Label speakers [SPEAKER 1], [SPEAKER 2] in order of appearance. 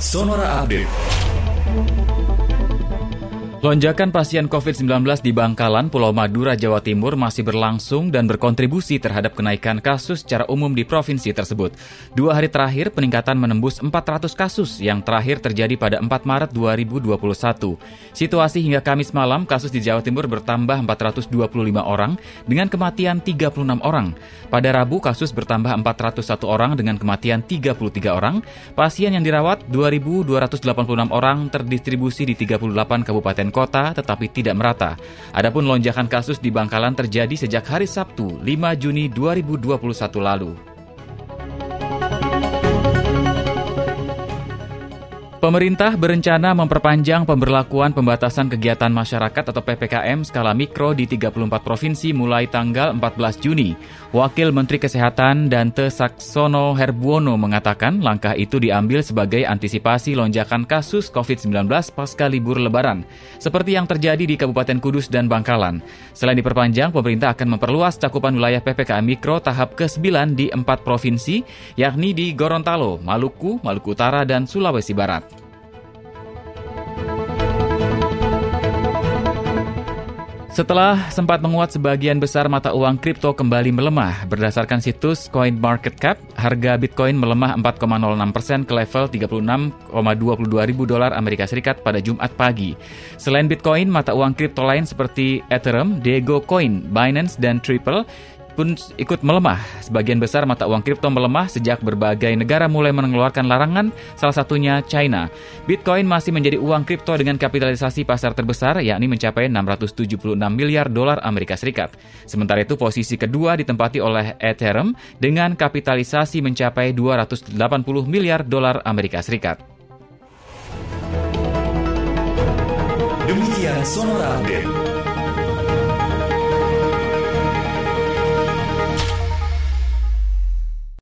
[SPEAKER 1] Sonora Update.
[SPEAKER 2] Lonjakan pasien COVID-19 di Bangkalan, Pulau Madura, Jawa Timur masih berlangsung dan berkontribusi terhadap kenaikan kasus secara umum di provinsi tersebut. Dua hari terakhir, peningkatan menembus 400 kasus yang terakhir terjadi pada 4 Maret 2021. Situasi hingga Kamis malam, kasus di Jawa Timur bertambah 425 orang dengan kematian 36 orang. Pada Rabu, kasus bertambah 401 orang dengan kematian 33 orang. Pasien yang dirawat 2.286 orang terdistribusi di 38 kabupaten kota tetapi tidak merata. Adapun lonjakan kasus di Bangkalan terjadi sejak hari Sabtu 5 Juni 2021 lalu. Pemerintah berencana memperpanjang pemberlakuan pembatasan kegiatan masyarakat atau PPKM skala mikro di 34 provinsi mulai tanggal 14 Juni. Wakil Menteri Kesehatan Dante Saksono Herbuono mengatakan langkah itu diambil sebagai antisipasi lonjakan kasus COVID-19 pasca libur lebaran, seperti yang terjadi di Kabupaten Kudus dan Bangkalan. Selain diperpanjang, pemerintah akan memperluas cakupan wilayah PPKM mikro tahap ke-9 di empat provinsi, yakni di Gorontalo, Maluku, Maluku Utara, dan Sulawesi Barat. Setelah sempat menguat sebagian besar mata uang kripto kembali melemah, berdasarkan situs CoinMarketCap, harga Bitcoin melemah 4,06 persen ke level 36,22 ribu dolar Amerika Serikat pada Jumat pagi. Selain Bitcoin, mata uang kripto lain seperti Ethereum, Dego Coin, Binance, dan Triple pun ikut melemah. Sebagian besar mata uang kripto melemah sejak berbagai negara mulai mengeluarkan larangan, salah satunya China. Bitcoin masih menjadi uang kripto dengan kapitalisasi pasar terbesar, yakni mencapai 676 miliar dolar Amerika Serikat. Sementara itu, posisi kedua ditempati oleh Ethereum dengan kapitalisasi mencapai 280 miliar dolar Amerika Serikat.
[SPEAKER 1] Demikian Sonora Update.